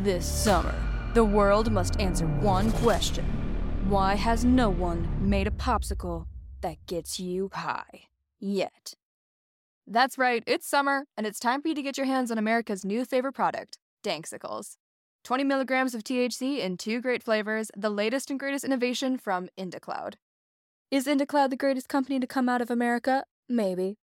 This summer, the world must answer one question Why has no one made a popsicle that gets you high yet? That's right, it's summer, and it's time for you to get your hands on America's new favorite product, Danksicles. 20 milligrams of THC in two great flavors, the latest and greatest innovation from IndaCloud. Is IndaCloud the greatest company to come out of America? Maybe.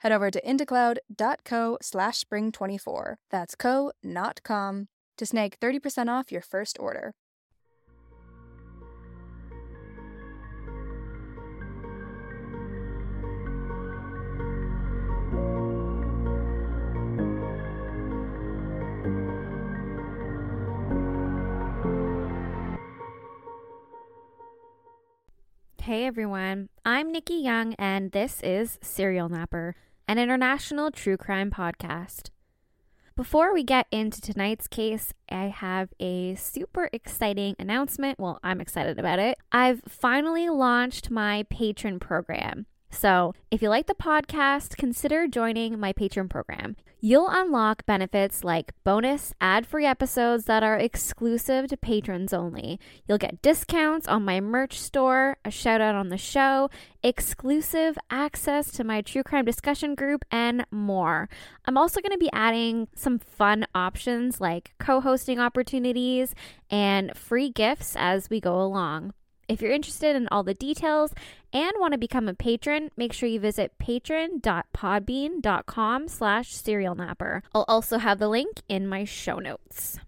Head over to indacloud.co slash spring24. That's co, not com, to snag 30% off your first order. Hey everyone, I'm Nikki Young, and this is Serial Napper, an international true crime podcast. Before we get into tonight's case, I have a super exciting announcement. Well, I'm excited about it. I've finally launched my patron program. So, if you like the podcast, consider joining my Patreon program. You'll unlock benefits like bonus ad free episodes that are exclusive to patrons only. You'll get discounts on my merch store, a shout out on the show, exclusive access to my true crime discussion group, and more. I'm also going to be adding some fun options like co hosting opportunities and free gifts as we go along. If you're interested in all the details and want to become a patron, make sure you visit patron.podbean.com slash serialnapper. I'll also have the link in my show notes.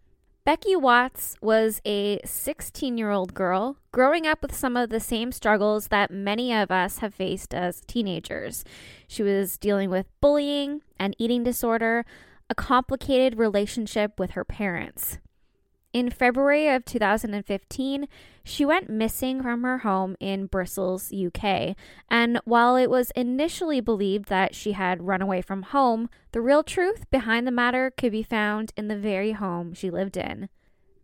Becky Watts was a 16 year old girl growing up with some of the same struggles that many of us have faced as teenagers. She was dealing with bullying, an eating disorder, a complicated relationship with her parents. In February of 2015, she went missing from her home in Bristol, UK. And while it was initially believed that she had run away from home, the real truth behind the matter could be found in the very home she lived in.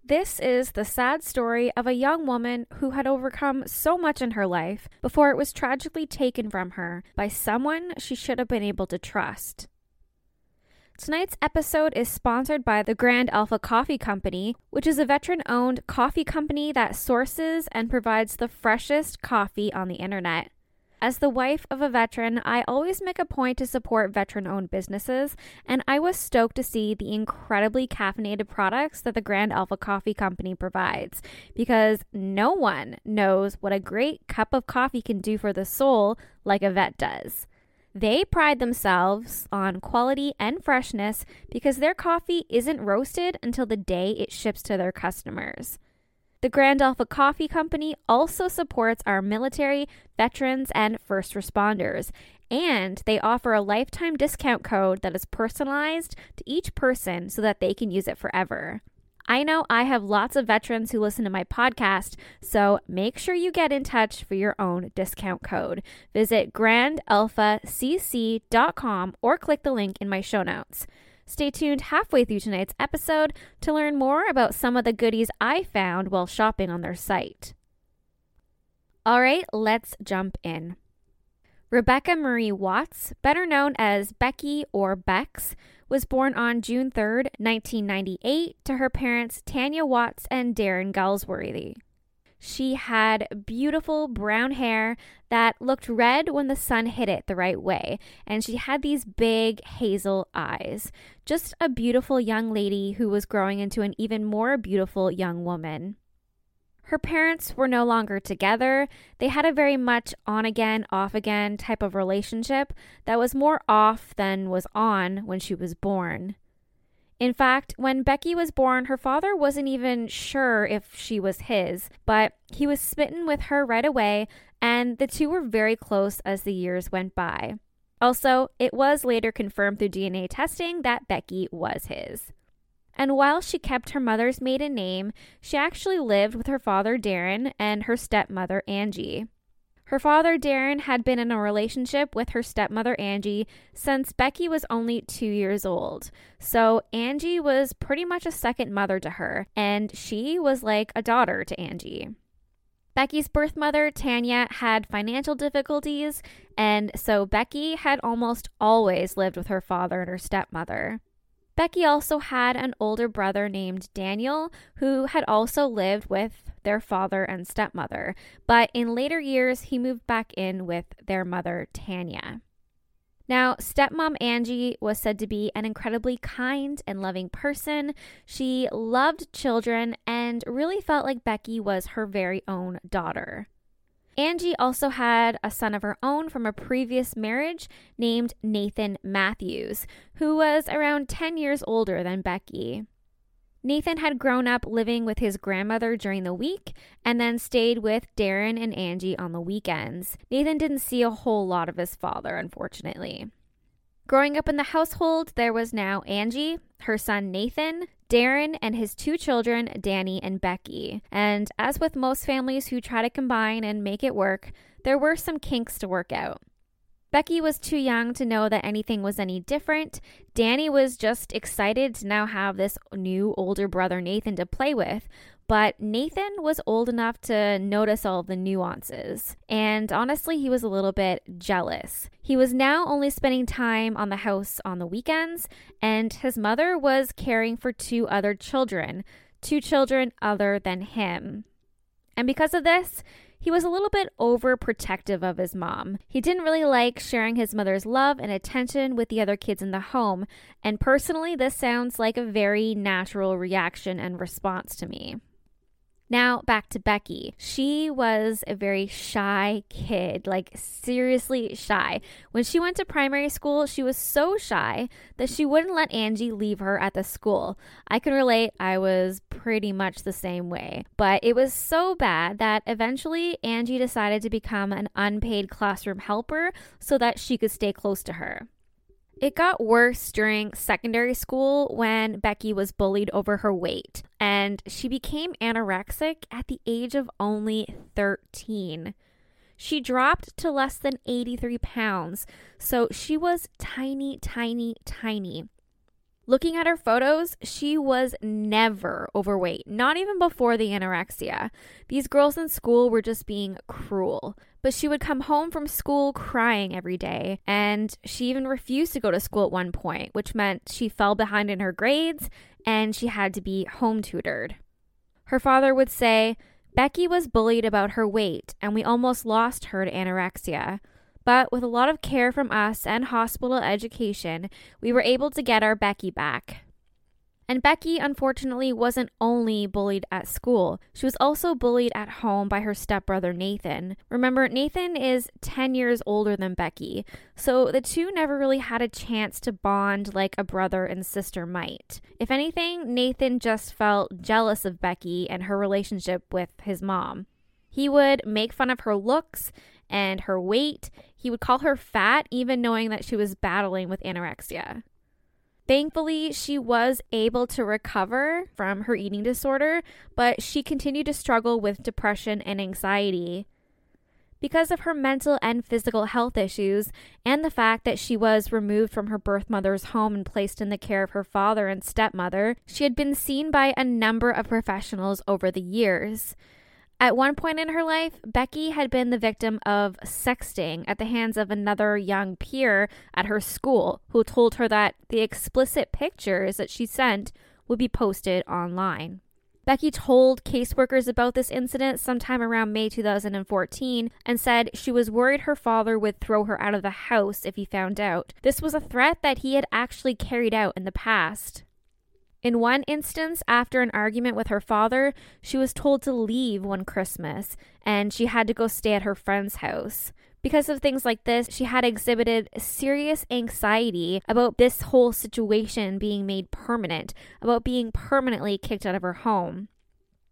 This is the sad story of a young woman who had overcome so much in her life before it was tragically taken from her by someone she should have been able to trust. Tonight's episode is sponsored by the Grand Alpha Coffee Company, which is a veteran owned coffee company that sources and provides the freshest coffee on the internet. As the wife of a veteran, I always make a point to support veteran owned businesses, and I was stoked to see the incredibly caffeinated products that the Grand Alpha Coffee Company provides because no one knows what a great cup of coffee can do for the soul like a vet does. They pride themselves on quality and freshness because their coffee isn't roasted until the day it ships to their customers. The Grand Alpha Coffee Company also supports our military, veterans, and first responders, and they offer a lifetime discount code that is personalized to each person so that they can use it forever. I know I have lots of veterans who listen to my podcast, so make sure you get in touch for your own discount code. Visit grandalphacc.com or click the link in my show notes. Stay tuned halfway through tonight's episode to learn more about some of the goodies I found while shopping on their site. All right, let's jump in. Rebecca Marie Watts, better known as Becky or Bex, was born on June 3, 1998, to her parents Tanya Watts and Darren Galsworthy. She had beautiful brown hair that looked red when the sun hit it the right way, and she had these big hazel eyes. Just a beautiful young lady who was growing into an even more beautiful young woman. Her parents were no longer together. They had a very much on again, off again type of relationship that was more off than was on when she was born. In fact, when Becky was born, her father wasn't even sure if she was his, but he was smitten with her right away, and the two were very close as the years went by. Also, it was later confirmed through DNA testing that Becky was his. And while she kept her mother's maiden name, she actually lived with her father, Darren, and her stepmother, Angie. Her father, Darren, had been in a relationship with her stepmother, Angie, since Becky was only two years old. So Angie was pretty much a second mother to her, and she was like a daughter to Angie. Becky's birth mother, Tanya, had financial difficulties, and so Becky had almost always lived with her father and her stepmother. Becky also had an older brother named Daniel, who had also lived with their father and stepmother, but in later years, he moved back in with their mother, Tanya. Now, stepmom Angie was said to be an incredibly kind and loving person. She loved children and really felt like Becky was her very own daughter. Angie also had a son of her own from a previous marriage named Nathan Matthews, who was around 10 years older than Becky. Nathan had grown up living with his grandmother during the week and then stayed with Darren and Angie on the weekends. Nathan didn't see a whole lot of his father, unfortunately. Growing up in the household, there was now Angie, her son Nathan, Darren and his two children, Danny and Becky. And as with most families who try to combine and make it work, there were some kinks to work out. Becky was too young to know that anything was any different. Danny was just excited to now have this new older brother Nathan to play with, but Nathan was old enough to notice all the nuances. And honestly, he was a little bit jealous. He was now only spending time on the house on the weekends, and his mother was caring for two other children, two children other than him. And because of this, he was a little bit overprotective of his mom. He didn't really like sharing his mother's love and attention with the other kids in the home, and personally, this sounds like a very natural reaction and response to me. Now, back to Becky. She was a very shy kid, like seriously shy. When she went to primary school, she was so shy that she wouldn't let Angie leave her at the school. I can relate, I was pretty much the same way. But it was so bad that eventually Angie decided to become an unpaid classroom helper so that she could stay close to her. It got worse during secondary school when Becky was bullied over her weight, and she became anorexic at the age of only 13. She dropped to less than 83 pounds, so she was tiny, tiny, tiny. Looking at her photos, she was never overweight, not even before the anorexia. These girls in school were just being cruel. But she would come home from school crying every day, and she even refused to go to school at one point, which meant she fell behind in her grades and she had to be home tutored. Her father would say, Becky was bullied about her weight, and we almost lost her to anorexia. But with a lot of care from us and hospital education, we were able to get our Becky back. And Becky, unfortunately, wasn't only bullied at school, she was also bullied at home by her stepbrother Nathan. Remember, Nathan is 10 years older than Becky, so the two never really had a chance to bond like a brother and sister might. If anything, Nathan just felt jealous of Becky and her relationship with his mom. He would make fun of her looks and her weight. He would call her fat, even knowing that she was battling with anorexia. Thankfully, she was able to recover from her eating disorder, but she continued to struggle with depression and anxiety. Because of her mental and physical health issues, and the fact that she was removed from her birth mother's home and placed in the care of her father and stepmother, she had been seen by a number of professionals over the years. At one point in her life, Becky had been the victim of sexting at the hands of another young peer at her school who told her that the explicit pictures that she sent would be posted online. Becky told caseworkers about this incident sometime around May 2014 and said she was worried her father would throw her out of the house if he found out. This was a threat that he had actually carried out in the past. In one instance, after an argument with her father, she was told to leave one Christmas and she had to go stay at her friend's house. Because of things like this, she had exhibited serious anxiety about this whole situation being made permanent, about being permanently kicked out of her home.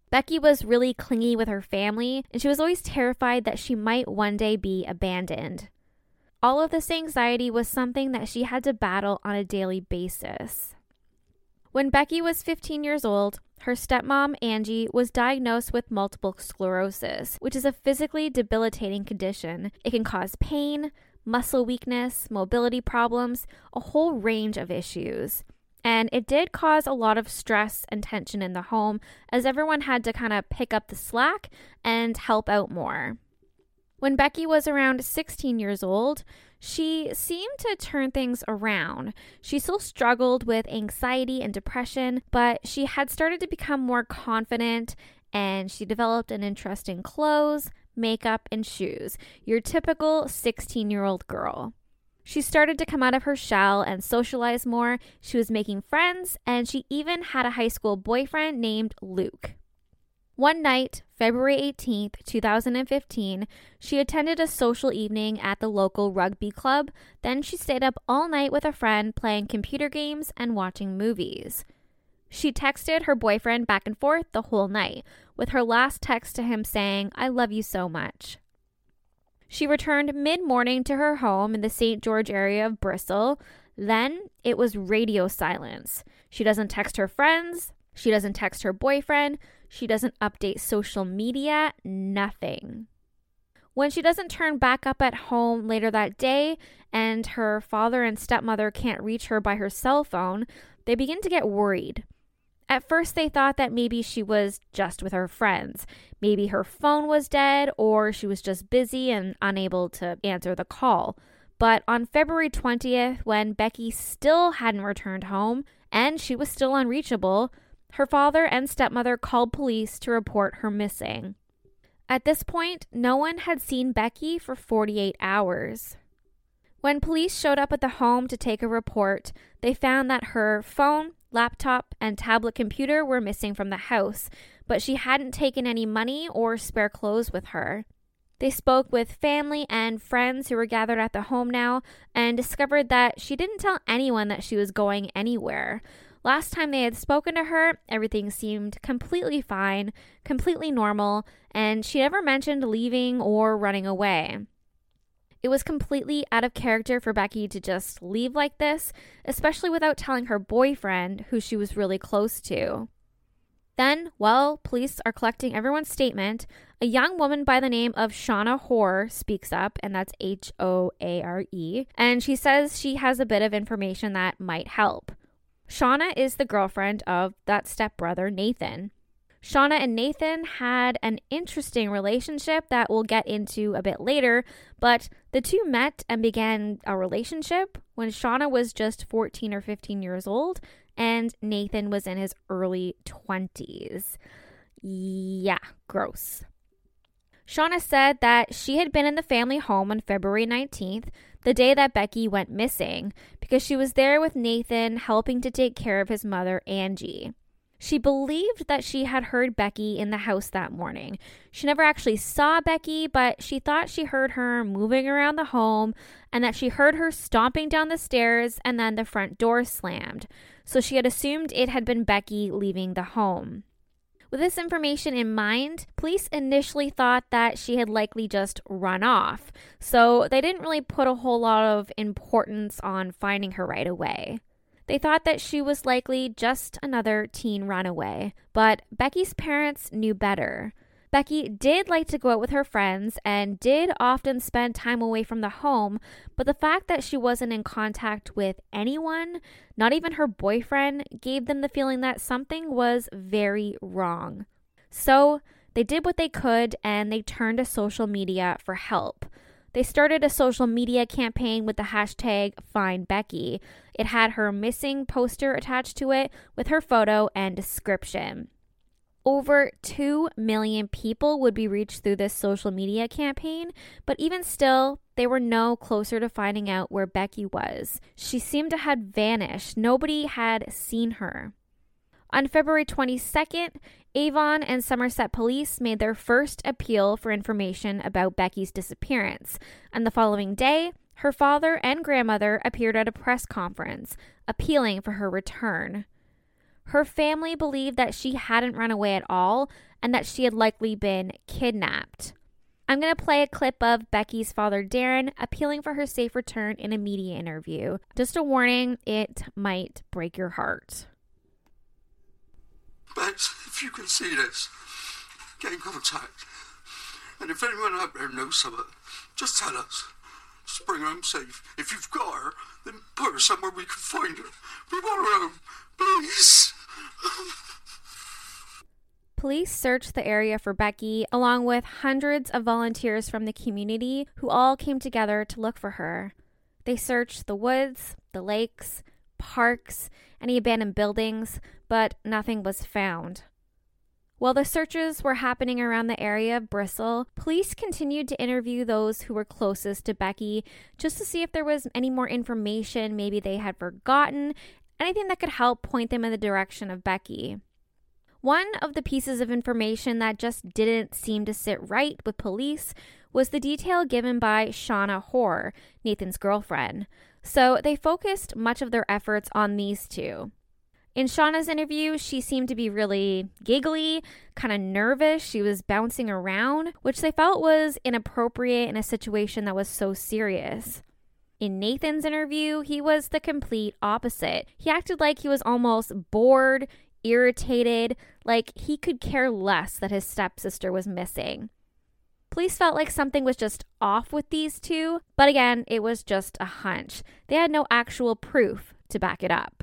Becky was really clingy with her family, and she was always terrified that she might one day be abandoned. All of this anxiety was something that she had to battle on a daily basis. When Becky was 15 years old, her stepmom, Angie, was diagnosed with multiple sclerosis, which is a physically debilitating condition. It can cause pain, muscle weakness, mobility problems, a whole range of issues. And it did cause a lot of stress and tension in the home as everyone had to kind of pick up the slack and help out more. When Becky was around 16 years old, she seemed to turn things around. She still struggled with anxiety and depression, but she had started to become more confident and she developed an interest in clothes, makeup, and shoes. Your typical 16 year old girl. She started to come out of her shell and socialize more. She was making friends, and she even had a high school boyfriend named Luke. One night, February 18th, 2015, she attended a social evening at the local rugby club. Then she stayed up all night with a friend playing computer games and watching movies. She texted her boyfriend back and forth the whole night, with her last text to him saying, I love you so much. She returned mid morning to her home in the St. George area of Bristol. Then it was radio silence. She doesn't text her friends. She doesn't text her boyfriend. She doesn't update social media, nothing. When she doesn't turn back up at home later that day and her father and stepmother can't reach her by her cell phone, they begin to get worried. At first, they thought that maybe she was just with her friends. Maybe her phone was dead or she was just busy and unable to answer the call. But on February 20th, when Becky still hadn't returned home and she was still unreachable, her father and stepmother called police to report her missing. At this point, no one had seen Becky for 48 hours. When police showed up at the home to take a report, they found that her phone, laptop, and tablet computer were missing from the house, but she hadn't taken any money or spare clothes with her. They spoke with family and friends who were gathered at the home now and discovered that she didn't tell anyone that she was going anywhere. Last time they had spoken to her, everything seemed completely fine, completely normal, and she never mentioned leaving or running away. It was completely out of character for Becky to just leave like this, especially without telling her boyfriend, who she was really close to. Then, while police are collecting everyone's statement, a young woman by the name of Shauna Hoare speaks up, and that's H O A R E, and she says she has a bit of information that might help. Shauna is the girlfriend of that stepbrother, Nathan. Shauna and Nathan had an interesting relationship that we'll get into a bit later, but the two met and began a relationship when Shauna was just 14 or 15 years old and Nathan was in his early 20s. Yeah, gross. Shauna said that she had been in the family home on February 19th, the day that Becky went missing, because she was there with Nathan helping to take care of his mother, Angie. She believed that she had heard Becky in the house that morning. She never actually saw Becky, but she thought she heard her moving around the home and that she heard her stomping down the stairs and then the front door slammed. So she had assumed it had been Becky leaving the home. With this information in mind, police initially thought that she had likely just run off, so they didn't really put a whole lot of importance on finding her right away. They thought that she was likely just another teen runaway, but Becky's parents knew better. Becky did like to go out with her friends and did often spend time away from the home, but the fact that she wasn't in contact with anyone, not even her boyfriend, gave them the feeling that something was very wrong. So they did what they could and they turned to social media for help. They started a social media campaign with the hashtag FindBecky. It had her missing poster attached to it with her photo and description. Over 2 million people would be reached through this social media campaign, but even still, they were no closer to finding out where Becky was. She seemed to have vanished. Nobody had seen her. On February 22nd, Avon and Somerset police made their first appeal for information about Becky's disappearance, and the following day, her father and grandmother appeared at a press conference, appealing for her return. Her family believed that she hadn't run away at all and that she had likely been kidnapped. I'm going to play a clip of Becky's father, Darren, appealing for her safe return in a media interview. Just a warning, it might break your heart. But if you can see this, get in contact. And if anyone out there knows something, just tell us. Just bring her home safe. If you've got her, then put her somewhere we can find her. We want her home, please. Police searched the area for Becky, along with hundreds of volunteers from the community who all came together to look for her. They searched the woods, the lakes, parks, any abandoned buildings, but nothing was found. While the searches were happening around the area of Bristol, police continued to interview those who were closest to Becky just to see if there was any more information maybe they had forgotten, anything that could help point them in the direction of Becky. One of the pieces of information that just didn't seem to sit right with police was the detail given by Shauna Hoare, Nathan's girlfriend. So they focused much of their efforts on these two. In Shauna's interview, she seemed to be really giggly, kind of nervous. She was bouncing around, which they felt was inappropriate in a situation that was so serious. In Nathan's interview, he was the complete opposite. He acted like he was almost bored, irritated, like he could care less that his stepsister was missing. Police felt like something was just off with these two, but again, it was just a hunch. They had no actual proof to back it up.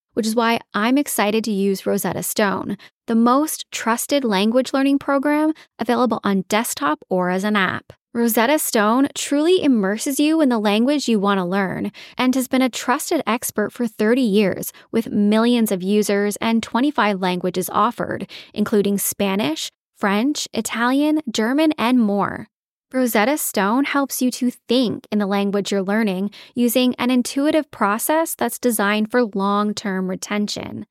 which is why I'm excited to use Rosetta Stone, the most trusted language learning program available on desktop or as an app. Rosetta Stone truly immerses you in the language you want to learn and has been a trusted expert for 30 years with millions of users and 25 languages offered, including Spanish, French, Italian, German, and more. Rosetta Stone helps you to think in the language you're learning using an intuitive process that's designed for long term retention.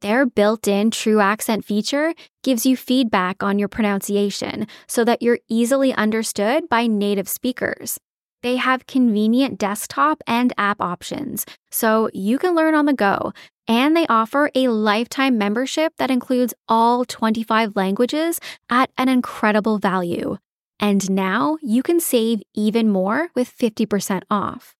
Their built in true accent feature gives you feedback on your pronunciation so that you're easily understood by native speakers. They have convenient desktop and app options, so you can learn on the go. And they offer a lifetime membership that includes all 25 languages at an incredible value. And now you can save even more with 50% off.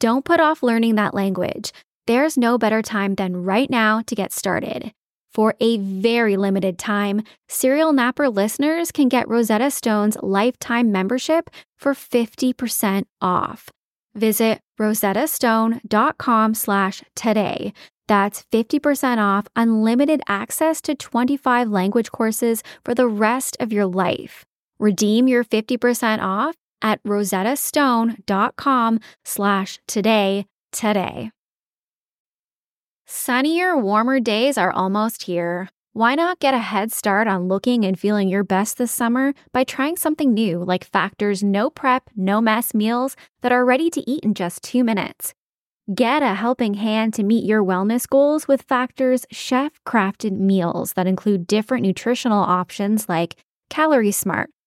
Don't put off learning that language. There's no better time than right now to get started. For a very limited time, Serial Napper listeners can get Rosetta Stone's lifetime membership for 50% off. Visit rosettastone.com slash today. That's 50% off unlimited access to 25 language courses for the rest of your life. Redeem your 50% off at rosettastone.com slash today today. Sunnier, warmer days are almost here. Why not get a head start on looking and feeling your best this summer by trying something new like Factor's no prep, no mess meals that are ready to eat in just two minutes? Get a helping hand to meet your wellness goals with Factor's chef crafted meals that include different nutritional options like Calorie Smart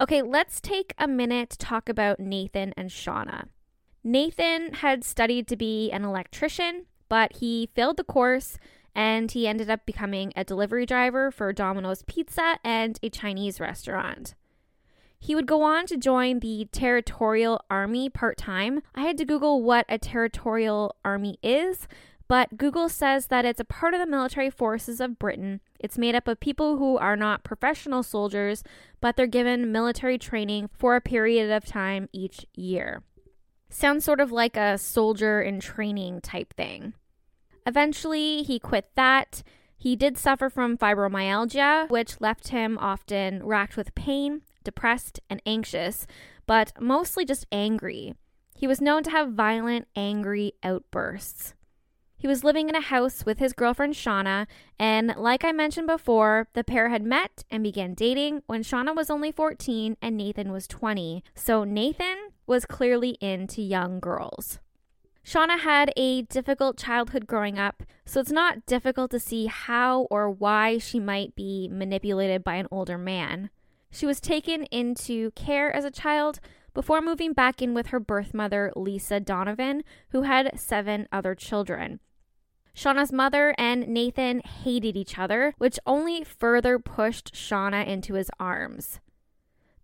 Okay, let's take a minute to talk about Nathan and Shauna. Nathan had studied to be an electrician, but he failed the course and he ended up becoming a delivery driver for Domino's Pizza and a Chinese restaurant. He would go on to join the Territorial Army part time. I had to Google what a Territorial Army is, but Google says that it's a part of the military forces of Britain. It's made up of people who are not professional soldiers, but they're given military training for a period of time each year. Sounds sort of like a soldier in training type thing. Eventually, he quit that. He did suffer from fibromyalgia, which left him often racked with pain, depressed, and anxious, but mostly just angry. He was known to have violent, angry outbursts. He was living in a house with his girlfriend Shauna, and like I mentioned before, the pair had met and began dating when Shauna was only 14 and Nathan was 20. So Nathan was clearly into young girls. Shauna had a difficult childhood growing up, so it's not difficult to see how or why she might be manipulated by an older man. She was taken into care as a child before moving back in with her birth mother, Lisa Donovan, who had seven other children. Shauna's mother and Nathan hated each other, which only further pushed Shauna into his arms.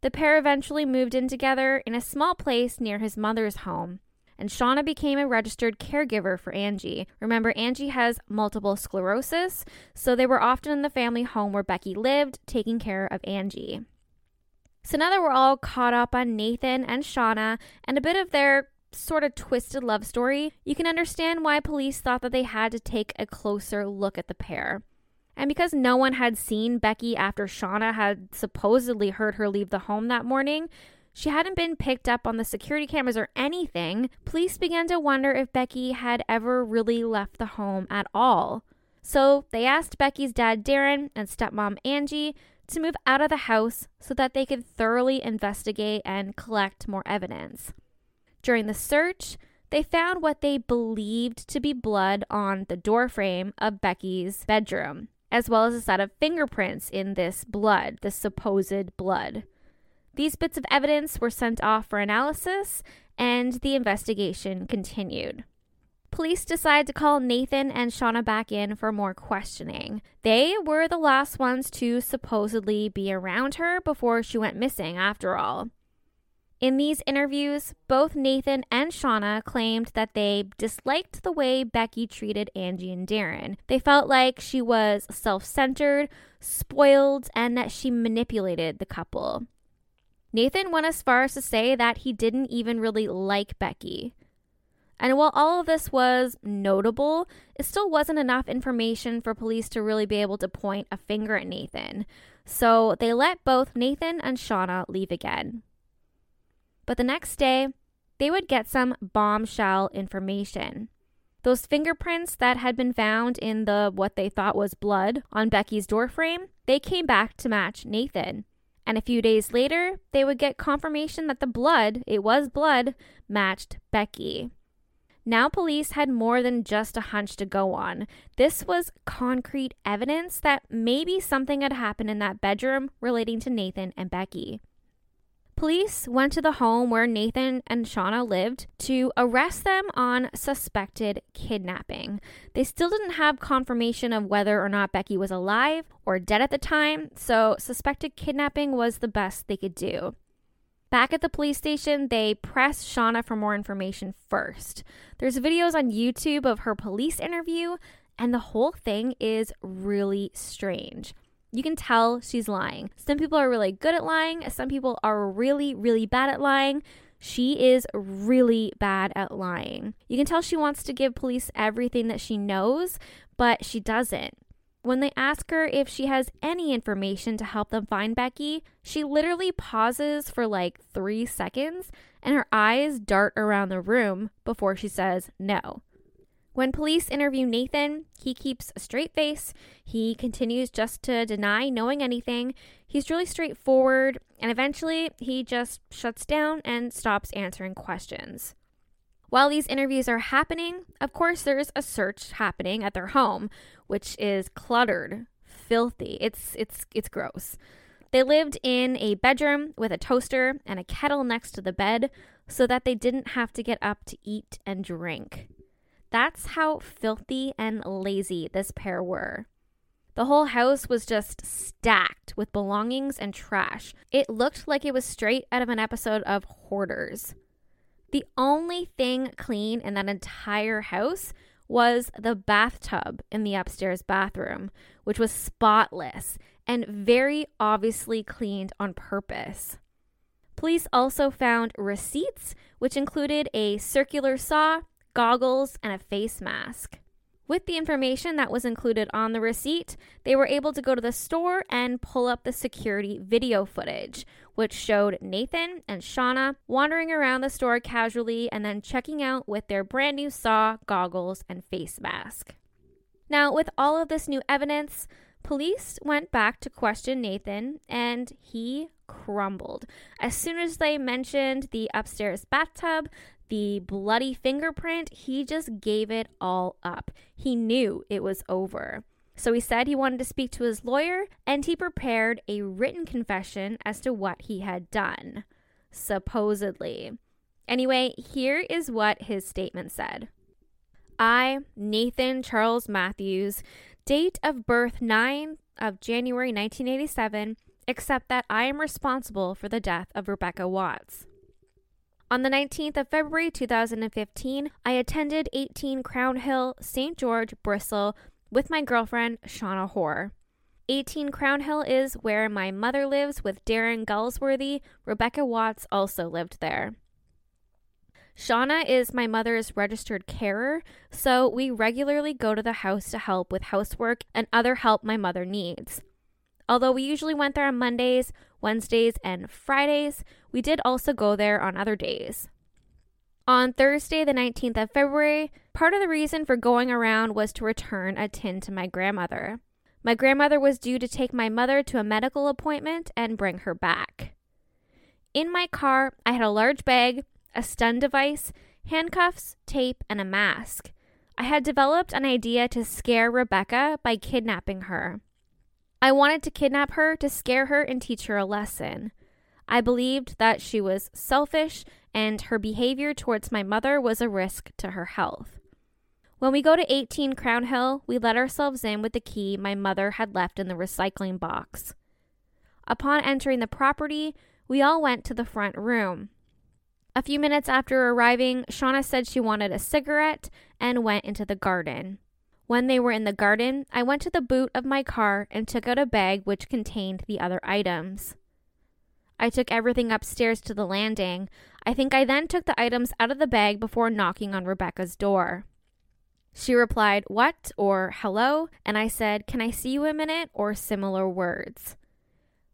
The pair eventually moved in together in a small place near his mother's home and Shauna became a registered caregiver for Angie. Remember, Angie has multiple sclerosis, so they were often in the family home where Becky lived, taking care of Angie. So now that we're all caught up on Nathan and Shauna and a bit of their sort of twisted love story, you can understand why police thought that they had to take a closer look at the pair. And because no one had seen Becky after Shauna had supposedly heard her leave the home that morning, she hadn't been picked up on the security cameras or anything. Police began to wonder if Becky had ever really left the home at all. So they asked Becky's dad, Darren, and stepmom, Angie, to move out of the house so that they could thoroughly investigate and collect more evidence. During the search, they found what they believed to be blood on the doorframe of Becky's bedroom, as well as a set of fingerprints in this blood, the supposed blood. These bits of evidence were sent off for analysis, and the investigation continued. Police decided to call Nathan and Shauna back in for more questioning. They were the last ones to supposedly be around her before she went missing, after all. In these interviews, both Nathan and Shauna claimed that they disliked the way Becky treated Angie and Darren. They felt like she was self centered, spoiled, and that she manipulated the couple. Nathan went as far as to say that he didn't even really like Becky. And while all of this was notable, it still wasn't enough information for police to really be able to point a finger at Nathan. So they let both Nathan and Shauna leave again. But the next day, they would get some bombshell information. Those fingerprints that had been found in the what they thought was blood on Becky's doorframe, they came back to match Nathan. And a few days later, they would get confirmation that the blood, it was blood, matched Becky. Now, police had more than just a hunch to go on. This was concrete evidence that maybe something had happened in that bedroom relating to Nathan and Becky. Police went to the home where Nathan and Shauna lived to arrest them on suspected kidnapping. They still didn't have confirmation of whether or not Becky was alive or dead at the time, so suspected kidnapping was the best they could do. Back at the police station, they pressed Shauna for more information first. There's videos on YouTube of her police interview, and the whole thing is really strange. You can tell she's lying. Some people are really good at lying, some people are really, really bad at lying. She is really bad at lying. You can tell she wants to give police everything that she knows, but she doesn't. When they ask her if she has any information to help them find Becky, she literally pauses for like three seconds and her eyes dart around the room before she says no. When police interview Nathan, he keeps a straight face. He continues just to deny knowing anything. He's really straightforward, and eventually he just shuts down and stops answering questions. While these interviews are happening, of course, there's a search happening at their home, which is cluttered, filthy. It's it's it's gross. They lived in a bedroom with a toaster and a kettle next to the bed so that they didn't have to get up to eat and drink. That's how filthy and lazy this pair were. The whole house was just stacked with belongings and trash. It looked like it was straight out of an episode of Hoarders. The only thing clean in that entire house was the bathtub in the upstairs bathroom, which was spotless and very obviously cleaned on purpose. Police also found receipts, which included a circular saw, goggles, and a face mask. With the information that was included on the receipt, they were able to go to the store and pull up the security video footage, which showed Nathan and Shauna wandering around the store casually and then checking out with their brand new saw, goggles, and face mask. Now, with all of this new evidence, police went back to question Nathan and he crumbled. As soon as they mentioned the upstairs bathtub, the bloody fingerprint, he just gave it all up. He knew it was over. So he said he wanted to speak to his lawyer and he prepared a written confession as to what he had done, supposedly. Anyway, here is what his statement said I, Nathan Charles Matthews, date of birth 9 of January 1987, accept that I am responsible for the death of Rebecca Watts. On the 19th of February 2015, I attended 18 Crown Hill, St. George, Bristol with my girlfriend, Shauna Hoare. 18 Crown Hill is where my mother lives with Darren Galsworthy. Rebecca Watts also lived there. Shauna is my mother's registered carer, so we regularly go to the house to help with housework and other help my mother needs. Although we usually went there on Mondays, Wednesdays, and Fridays, we did also go there on other days. On Thursday, the 19th of February, part of the reason for going around was to return a tin to my grandmother. My grandmother was due to take my mother to a medical appointment and bring her back. In my car, I had a large bag, a stun device, handcuffs, tape, and a mask. I had developed an idea to scare Rebecca by kidnapping her. I wanted to kidnap her to scare her and teach her a lesson. I believed that she was selfish and her behavior towards my mother was a risk to her health. When we go to 18 Crown Hill, we let ourselves in with the key my mother had left in the recycling box. Upon entering the property, we all went to the front room. A few minutes after arriving, Shauna said she wanted a cigarette and went into the garden. When they were in the garden, I went to the boot of my car and took out a bag which contained the other items. I took everything upstairs to the landing. I think I then took the items out of the bag before knocking on Rebecca's door. She replied, What? or Hello? And I said, Can I see you a minute? or similar words.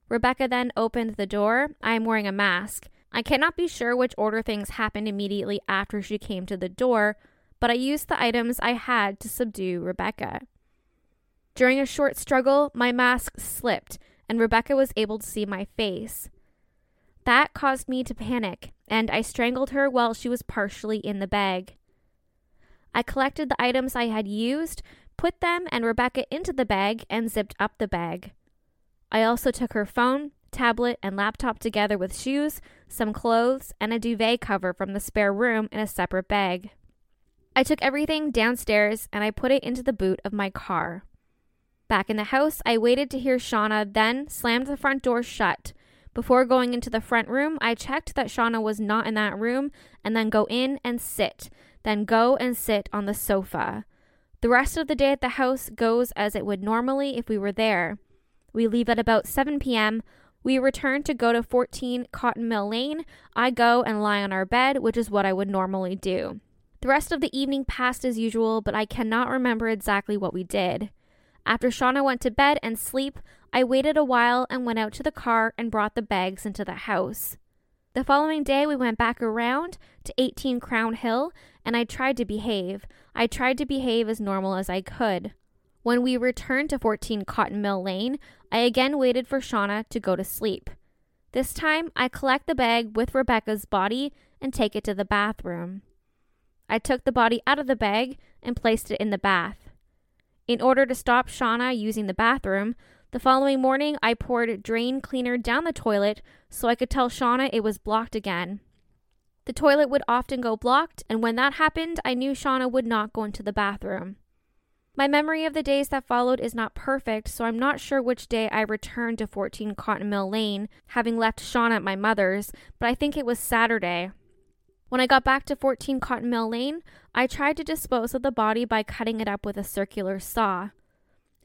Rebecca then opened the door. I am wearing a mask. I cannot be sure which order things happened immediately after she came to the door, but I used the items I had to subdue Rebecca. During a short struggle, my mask slipped, and Rebecca was able to see my face. That caused me to panic, and I strangled her while she was partially in the bag. I collected the items I had used, put them and Rebecca into the bag, and zipped up the bag. I also took her phone, tablet, and laptop together with shoes, some clothes, and a duvet cover from the spare room in a separate bag. I took everything downstairs and I put it into the boot of my car. Back in the house, I waited to hear Shauna, then slammed the front door shut. Before going into the front room, I checked that Shauna was not in that room and then go in and sit, then go and sit on the sofa. The rest of the day at the house goes as it would normally if we were there. We leave at about 7 p.m. We return to go to 14 Cotton Mill Lane. I go and lie on our bed, which is what I would normally do. The rest of the evening passed as usual, but I cannot remember exactly what we did. After Shauna went to bed and sleep, I waited a while and went out to the car and brought the bags into the house. The following day, we went back around to 18 Crown Hill, and I tried to behave. I tried to behave as normal as I could. When we returned to 14 Cotton Mill Lane, I again waited for Shauna to go to sleep. This time, I collect the bag with Rebecca's body and take it to the bathroom. I took the body out of the bag and placed it in the bath. In order to stop Shauna using the bathroom, the following morning, I poured drain cleaner down the toilet so I could tell Shauna it was blocked again. The toilet would often go blocked, and when that happened, I knew Shauna would not go into the bathroom. My memory of the days that followed is not perfect, so I'm not sure which day I returned to 14 Cotton Mill Lane, having left Shauna at my mother's, but I think it was Saturday. When I got back to 14 Cotton Mill Lane, I tried to dispose of the body by cutting it up with a circular saw.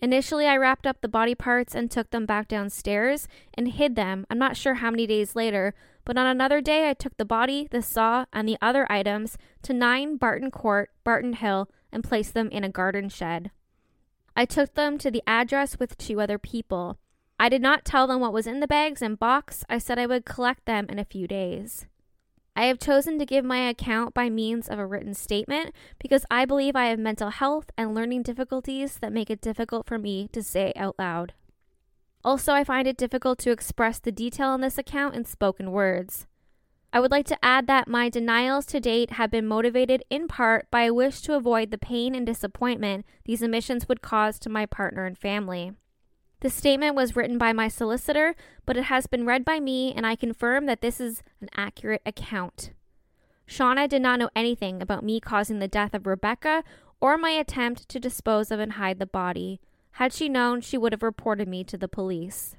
Initially, I wrapped up the body parts and took them back downstairs and hid them. I'm not sure how many days later, but on another day, I took the body, the saw, and the other items to 9 Barton Court, Barton Hill, and placed them in a garden shed. I took them to the address with two other people. I did not tell them what was in the bags and box. I said I would collect them in a few days. I have chosen to give my account by means of a written statement because I believe I have mental health and learning difficulties that make it difficult for me to say out loud. Also, I find it difficult to express the detail in this account in spoken words. I would like to add that my denials to date have been motivated in part by a wish to avoid the pain and disappointment these omissions would cause to my partner and family. The statement was written by my solicitor, but it has been read by me, and I confirm that this is an accurate account. Shauna did not know anything about me causing the death of Rebecca or my attempt to dispose of and hide the body. Had she known, she would have reported me to the police.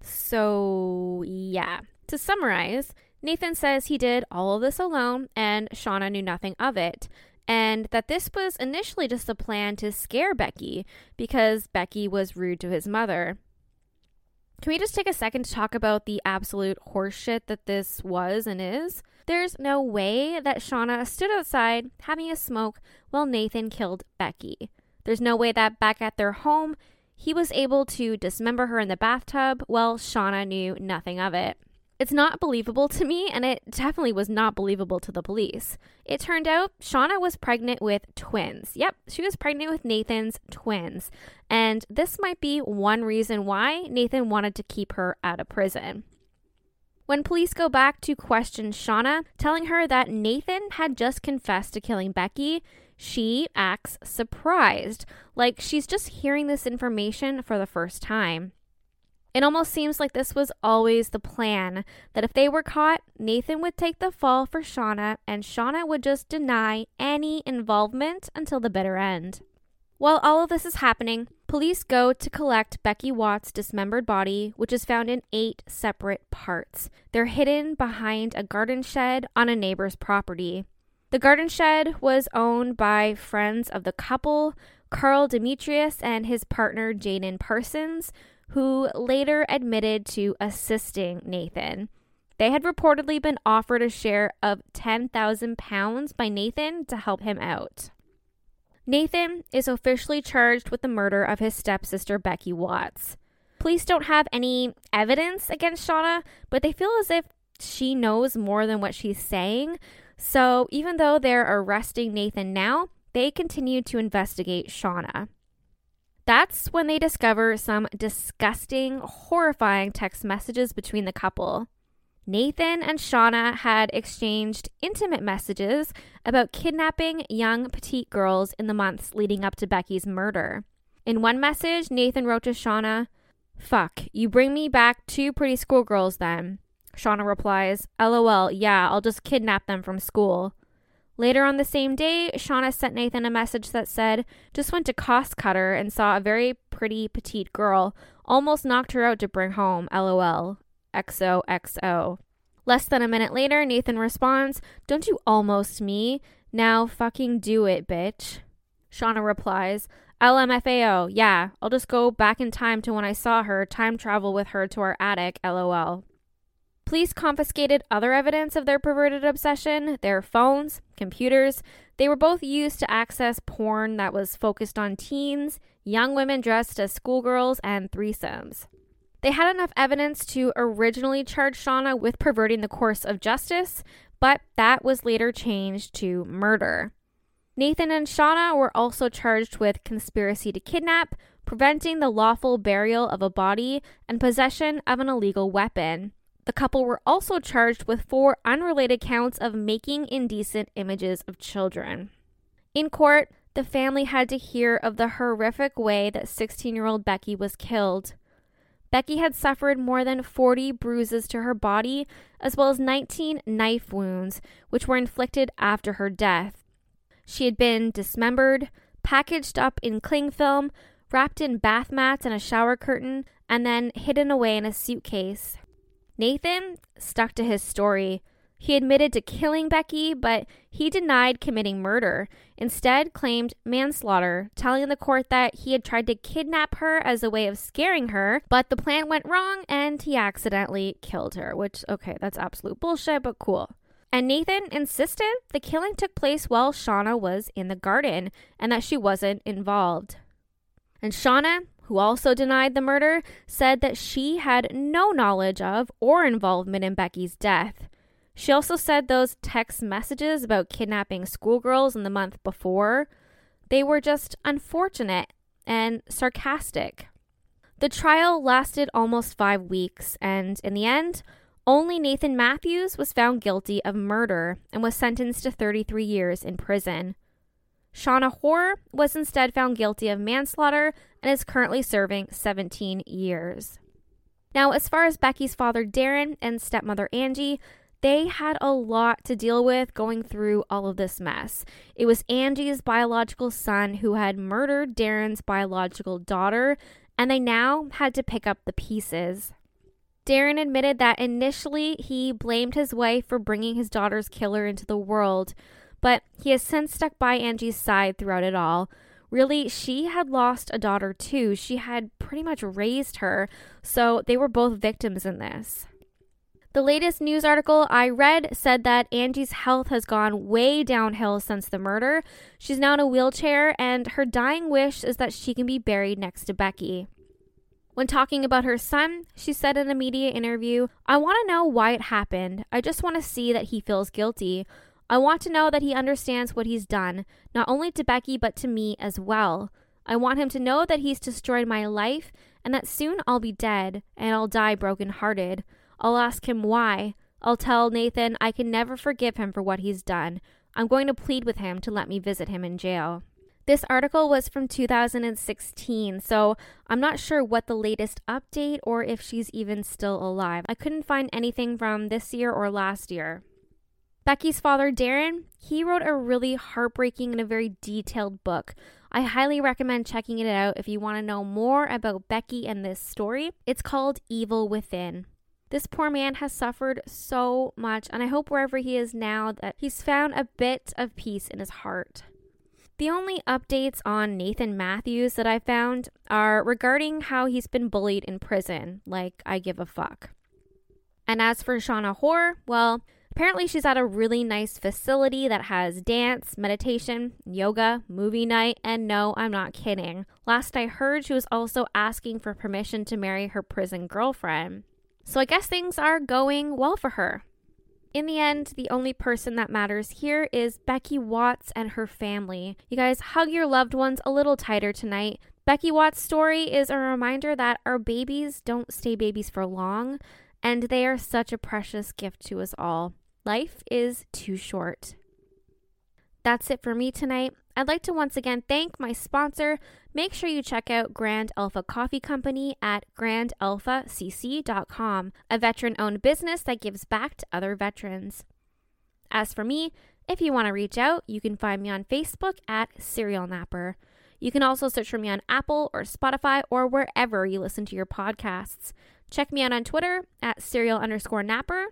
So, yeah. To summarize, Nathan says he did all of this alone and Shauna knew nothing of it and that this was initially just a plan to scare Becky because Becky was rude to his mother. Can we just take a second to talk about the absolute horseshit that this was and is? There's no way that Shauna stood outside having a smoke while Nathan killed Becky. There's no way that back at their home, he was able to dismember her in the bathtub while Shauna knew nothing of it. It's not believable to me, and it definitely was not believable to the police. It turned out Shauna was pregnant with twins. Yep, she was pregnant with Nathan's twins. And this might be one reason why Nathan wanted to keep her out of prison. When police go back to question Shauna, telling her that Nathan had just confessed to killing Becky, she acts surprised, like she's just hearing this information for the first time. It almost seems like this was always the plan that if they were caught, Nathan would take the fall for Shauna and Shauna would just deny any involvement until the bitter end. While all of this is happening, police go to collect Becky Watts' dismembered body, which is found in eight separate parts. They're hidden behind a garden shed on a neighbor's property. The garden shed was owned by friends of the couple, Karl Demetrius and his partner Jaydene Parsons, who later admitted to assisting Nathan. They had reportedly been offered a share of 10,000 pounds by Nathan to help him out. Nathan is officially charged with the murder of his stepsister Becky Watts. Police don't have any evidence against Shauna, but they feel as if she knows more than what she's saying. So even though they're arresting Nathan now, they continue to investigate Shauna. That's when they discover some disgusting, horrifying text messages between the couple. Nathan and Shauna had exchanged intimate messages about kidnapping young petite girls in the months leading up to Becky's murder. In one message, Nathan wrote to Shauna, Fuck, you bring me back two pretty schoolgirls then. Shauna replies, LOL, yeah, I'll just kidnap them from school. Later on the same day, Shauna sent Nathan a message that said, Just went to Costcutter and saw a very pretty petite girl. Almost knocked her out to bring home. LOL. XOXO. Less than a minute later, Nathan responds, Don't you almost me. Now fucking do it, bitch. Shauna replies, LMFAO, yeah, I'll just go back in time to when I saw her, time travel with her to our attic, lol. Police confiscated other evidence of their perverted obsession their phones, computers. They were both used to access porn that was focused on teens, young women dressed as schoolgirls, and threesomes. They had enough evidence to originally charge Shauna with perverting the course of justice, but that was later changed to murder. Nathan and Shauna were also charged with conspiracy to kidnap, preventing the lawful burial of a body, and possession of an illegal weapon. The couple were also charged with four unrelated counts of making indecent images of children. In court, the family had to hear of the horrific way that 16 year old Becky was killed. Becky had suffered more than 40 bruises to her body, as well as 19 knife wounds, which were inflicted after her death. She had been dismembered, packaged up in cling film, wrapped in bath mats and a shower curtain, and then hidden away in a suitcase. Nathan stuck to his story. He admitted to killing Becky, but he denied committing murder, instead, claimed manslaughter, telling the court that he had tried to kidnap her as a way of scaring her, but the plan went wrong and he accidentally killed her. Which, okay, that's absolute bullshit, but cool. And Nathan insisted the killing took place while Shauna was in the garden and that she wasn't involved. And Shauna, who also denied the murder, said that she had no knowledge of or involvement in Becky's death. She also said those text messages about kidnapping schoolgirls in the month before, they were just unfortunate and sarcastic. The trial lasted almost five weeks, and in the end, only Nathan Matthews was found guilty of murder and was sentenced to 33 years in prison. Shauna Hoare was instead found guilty of manslaughter and is currently serving 17 years. Now, as far as Becky's father Darren and stepmother Angie, they had a lot to deal with going through all of this mess. It was Angie's biological son who had murdered Darren's biological daughter, and they now had to pick up the pieces. Darren admitted that initially he blamed his wife for bringing his daughter's killer into the world, but he has since stuck by Angie's side throughout it all. Really, she had lost a daughter too. She had pretty much raised her, so they were both victims in this. The latest news article I read said that Angie's health has gone way downhill since the murder. She's now in a wheelchair, and her dying wish is that she can be buried next to Becky. When talking about her son, she said in a media interview, I want to know why it happened. I just want to see that he feels guilty. I want to know that he understands what he's done, not only to Becky, but to me as well. I want him to know that he's destroyed my life and that soon I'll be dead and I'll die broken-hearted. I'll ask him why. I'll tell Nathan I can never forgive him for what he's done. I'm going to plead with him to let me visit him in jail. This article was from 2016, so I'm not sure what the latest update or if she's even still alive. I couldn't find anything from this year or last year. Becky's father, Darren, he wrote a really heartbreaking and a very detailed book. I highly recommend checking it out if you want to know more about Becky and this story. It's called Evil Within. This poor man has suffered so much, and I hope wherever he is now that he's found a bit of peace in his heart. The only updates on Nathan Matthews that I found are regarding how he's been bullied in prison, like I give a fuck. And as for Shauna Hoare, well, apparently she's at a really nice facility that has dance, meditation, yoga, movie night, and no, I'm not kidding. Last I heard, she was also asking for permission to marry her prison girlfriend. So I guess things are going well for her. In the end, the only person that matters here is Becky Watts and her family. You guys hug your loved ones a little tighter tonight. Becky Watts' story is a reminder that our babies don't stay babies for long, and they are such a precious gift to us all. Life is too short. That's it for me tonight. I'd like to once again thank my sponsor. Make sure you check out Grand Alpha Coffee Company at grandalphacc.com, a veteran owned business that gives back to other veterans. As for me, if you want to reach out, you can find me on Facebook at Serial Napper. You can also search for me on Apple or Spotify or wherever you listen to your podcasts. Check me out on Twitter at serial underscore napper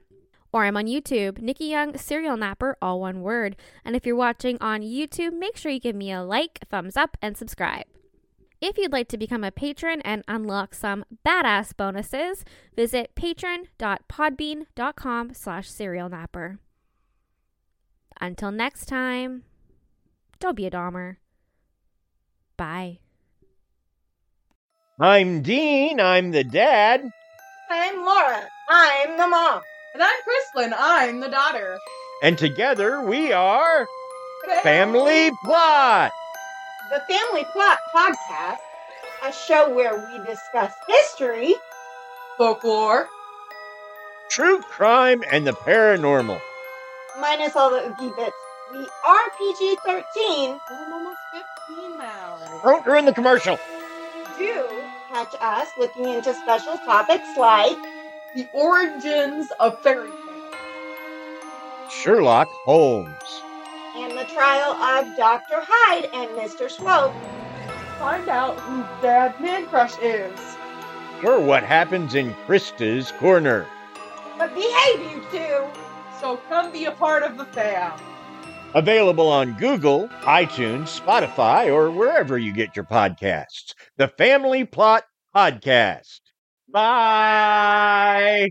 or I'm on YouTube, Nikki Young Serial Napper, all one word. And if you're watching on YouTube, make sure you give me a like, thumbs up, and subscribe. If you'd like to become a patron and unlock some badass bonuses, visit patron.podbean.com slash serialnapper. Until next time, don't be a Dahmer. Bye. I'm Dean. I'm the dad. I'm Laura. I'm the mom. And I'm Crislin. I'm the daughter. And together we are Family Plot. The Family Plot Podcast, a show where we discuss history, folklore, true crime, and the paranormal. Minus all the oogie bits. We are PG 13. I'm almost 15 now. Don't ruin the commercial. Do catch us looking into special topics like the origins of fairy tales, Sherlock Holmes, and the trial of Dr. Hyde and Mr. Swope. Find out who Dad Man Crush is. Or what happens in Krista's Corner. But behave, you two! So come be a part of the fam. Available on Google, iTunes, Spotify, or wherever you get your podcasts. The Family Plot Podcast. Bye.